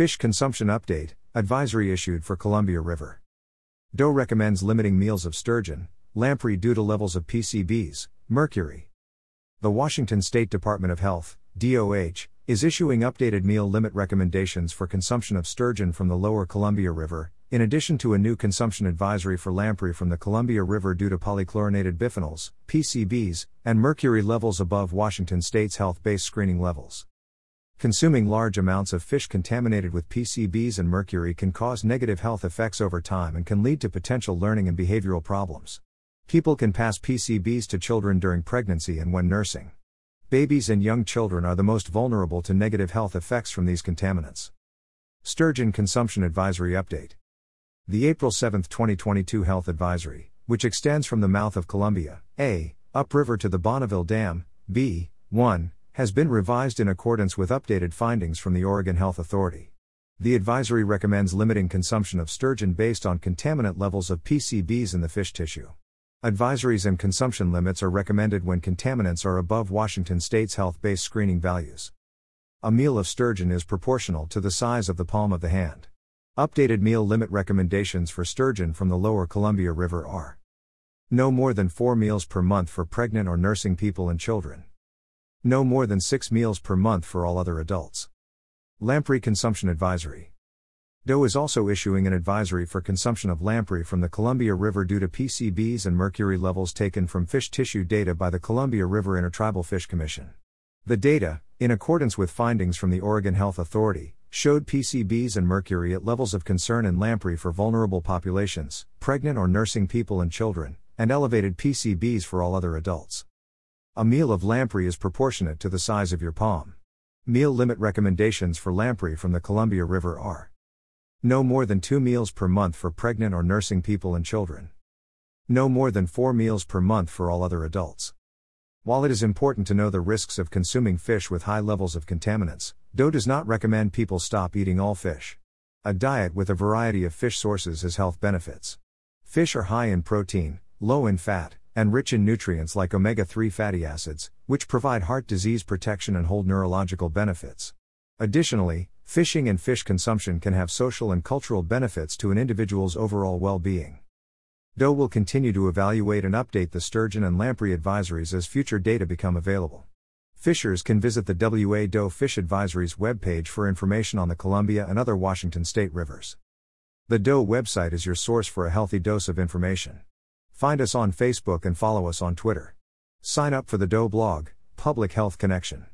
Fish Consumption Update Advisory issued for Columbia River. DOH recommends limiting meals of sturgeon, lamprey due to levels of PCBs, mercury. The Washington State Department of Health, DOH, is issuing updated meal limit recommendations for consumption of sturgeon from the lower Columbia River, in addition to a new consumption advisory for lamprey from the Columbia River due to polychlorinated biphenyls, PCBs, and mercury levels above Washington state's health based screening levels. Consuming large amounts of fish contaminated with PCBs and mercury can cause negative health effects over time and can lead to potential learning and behavioral problems. People can pass PCBs to children during pregnancy and when nursing. Babies and young children are the most vulnerable to negative health effects from these contaminants. Sturgeon Consumption Advisory Update the April 7, 2022 Health Advisory, which extends from the mouth of Columbia, A, upriver to the Bonneville Dam, B, 1, has been revised in accordance with updated findings from the Oregon Health Authority. The advisory recommends limiting consumption of sturgeon based on contaminant levels of PCBs in the fish tissue. Advisories and consumption limits are recommended when contaminants are above Washington state's health based screening values. A meal of sturgeon is proportional to the size of the palm of the hand. Updated meal limit recommendations for sturgeon from the lower Columbia River are no more than 4 meals per month for pregnant or nursing people and children. No more than 6 meals per month for all other adults. Lamprey Consumption Advisory DOH is also issuing an advisory for consumption of lamprey from the Columbia River due to PCBs and mercury levels taken from fish tissue data by the Columbia River Intertribal Fish Commission. The data, in accordance with findings from the Oregon Health Authority, showed PCBs and mercury at levels of concern in lamprey for vulnerable populations, pregnant or nursing people and children, and elevated PCBs for all other adults. A meal of lamprey is proportionate to the size of your palm. Meal limit recommendations for lamprey from the Columbia River are no more than two meals per month for pregnant or nursing people and children. No more than four meals per month for all other adults. While it is important to know the risks of consuming fish with high levels of contaminants, DOH does not recommend people stop eating all fish. A diet with a variety of fish sources has health benefits. Fish are high in protein, low in fat, and rich in nutrients like omega 3 fatty acids, which provide heart disease protection and hold neurological benefits. Additionally, fishing and fish consumption can have social and cultural benefits to an individual's overall well being. DOH will continue to evaluate and update the sturgeon and lamprey advisories as future data become available. Fishers can visit the WA DOH Fish Advisories webpage for information on the Columbia and other Washington state rivers. The DOH website is your source for a healthy dose of information. Find us on Facebook and follow us on Twitter. Sign up for the DOH blog, Public Health Connection.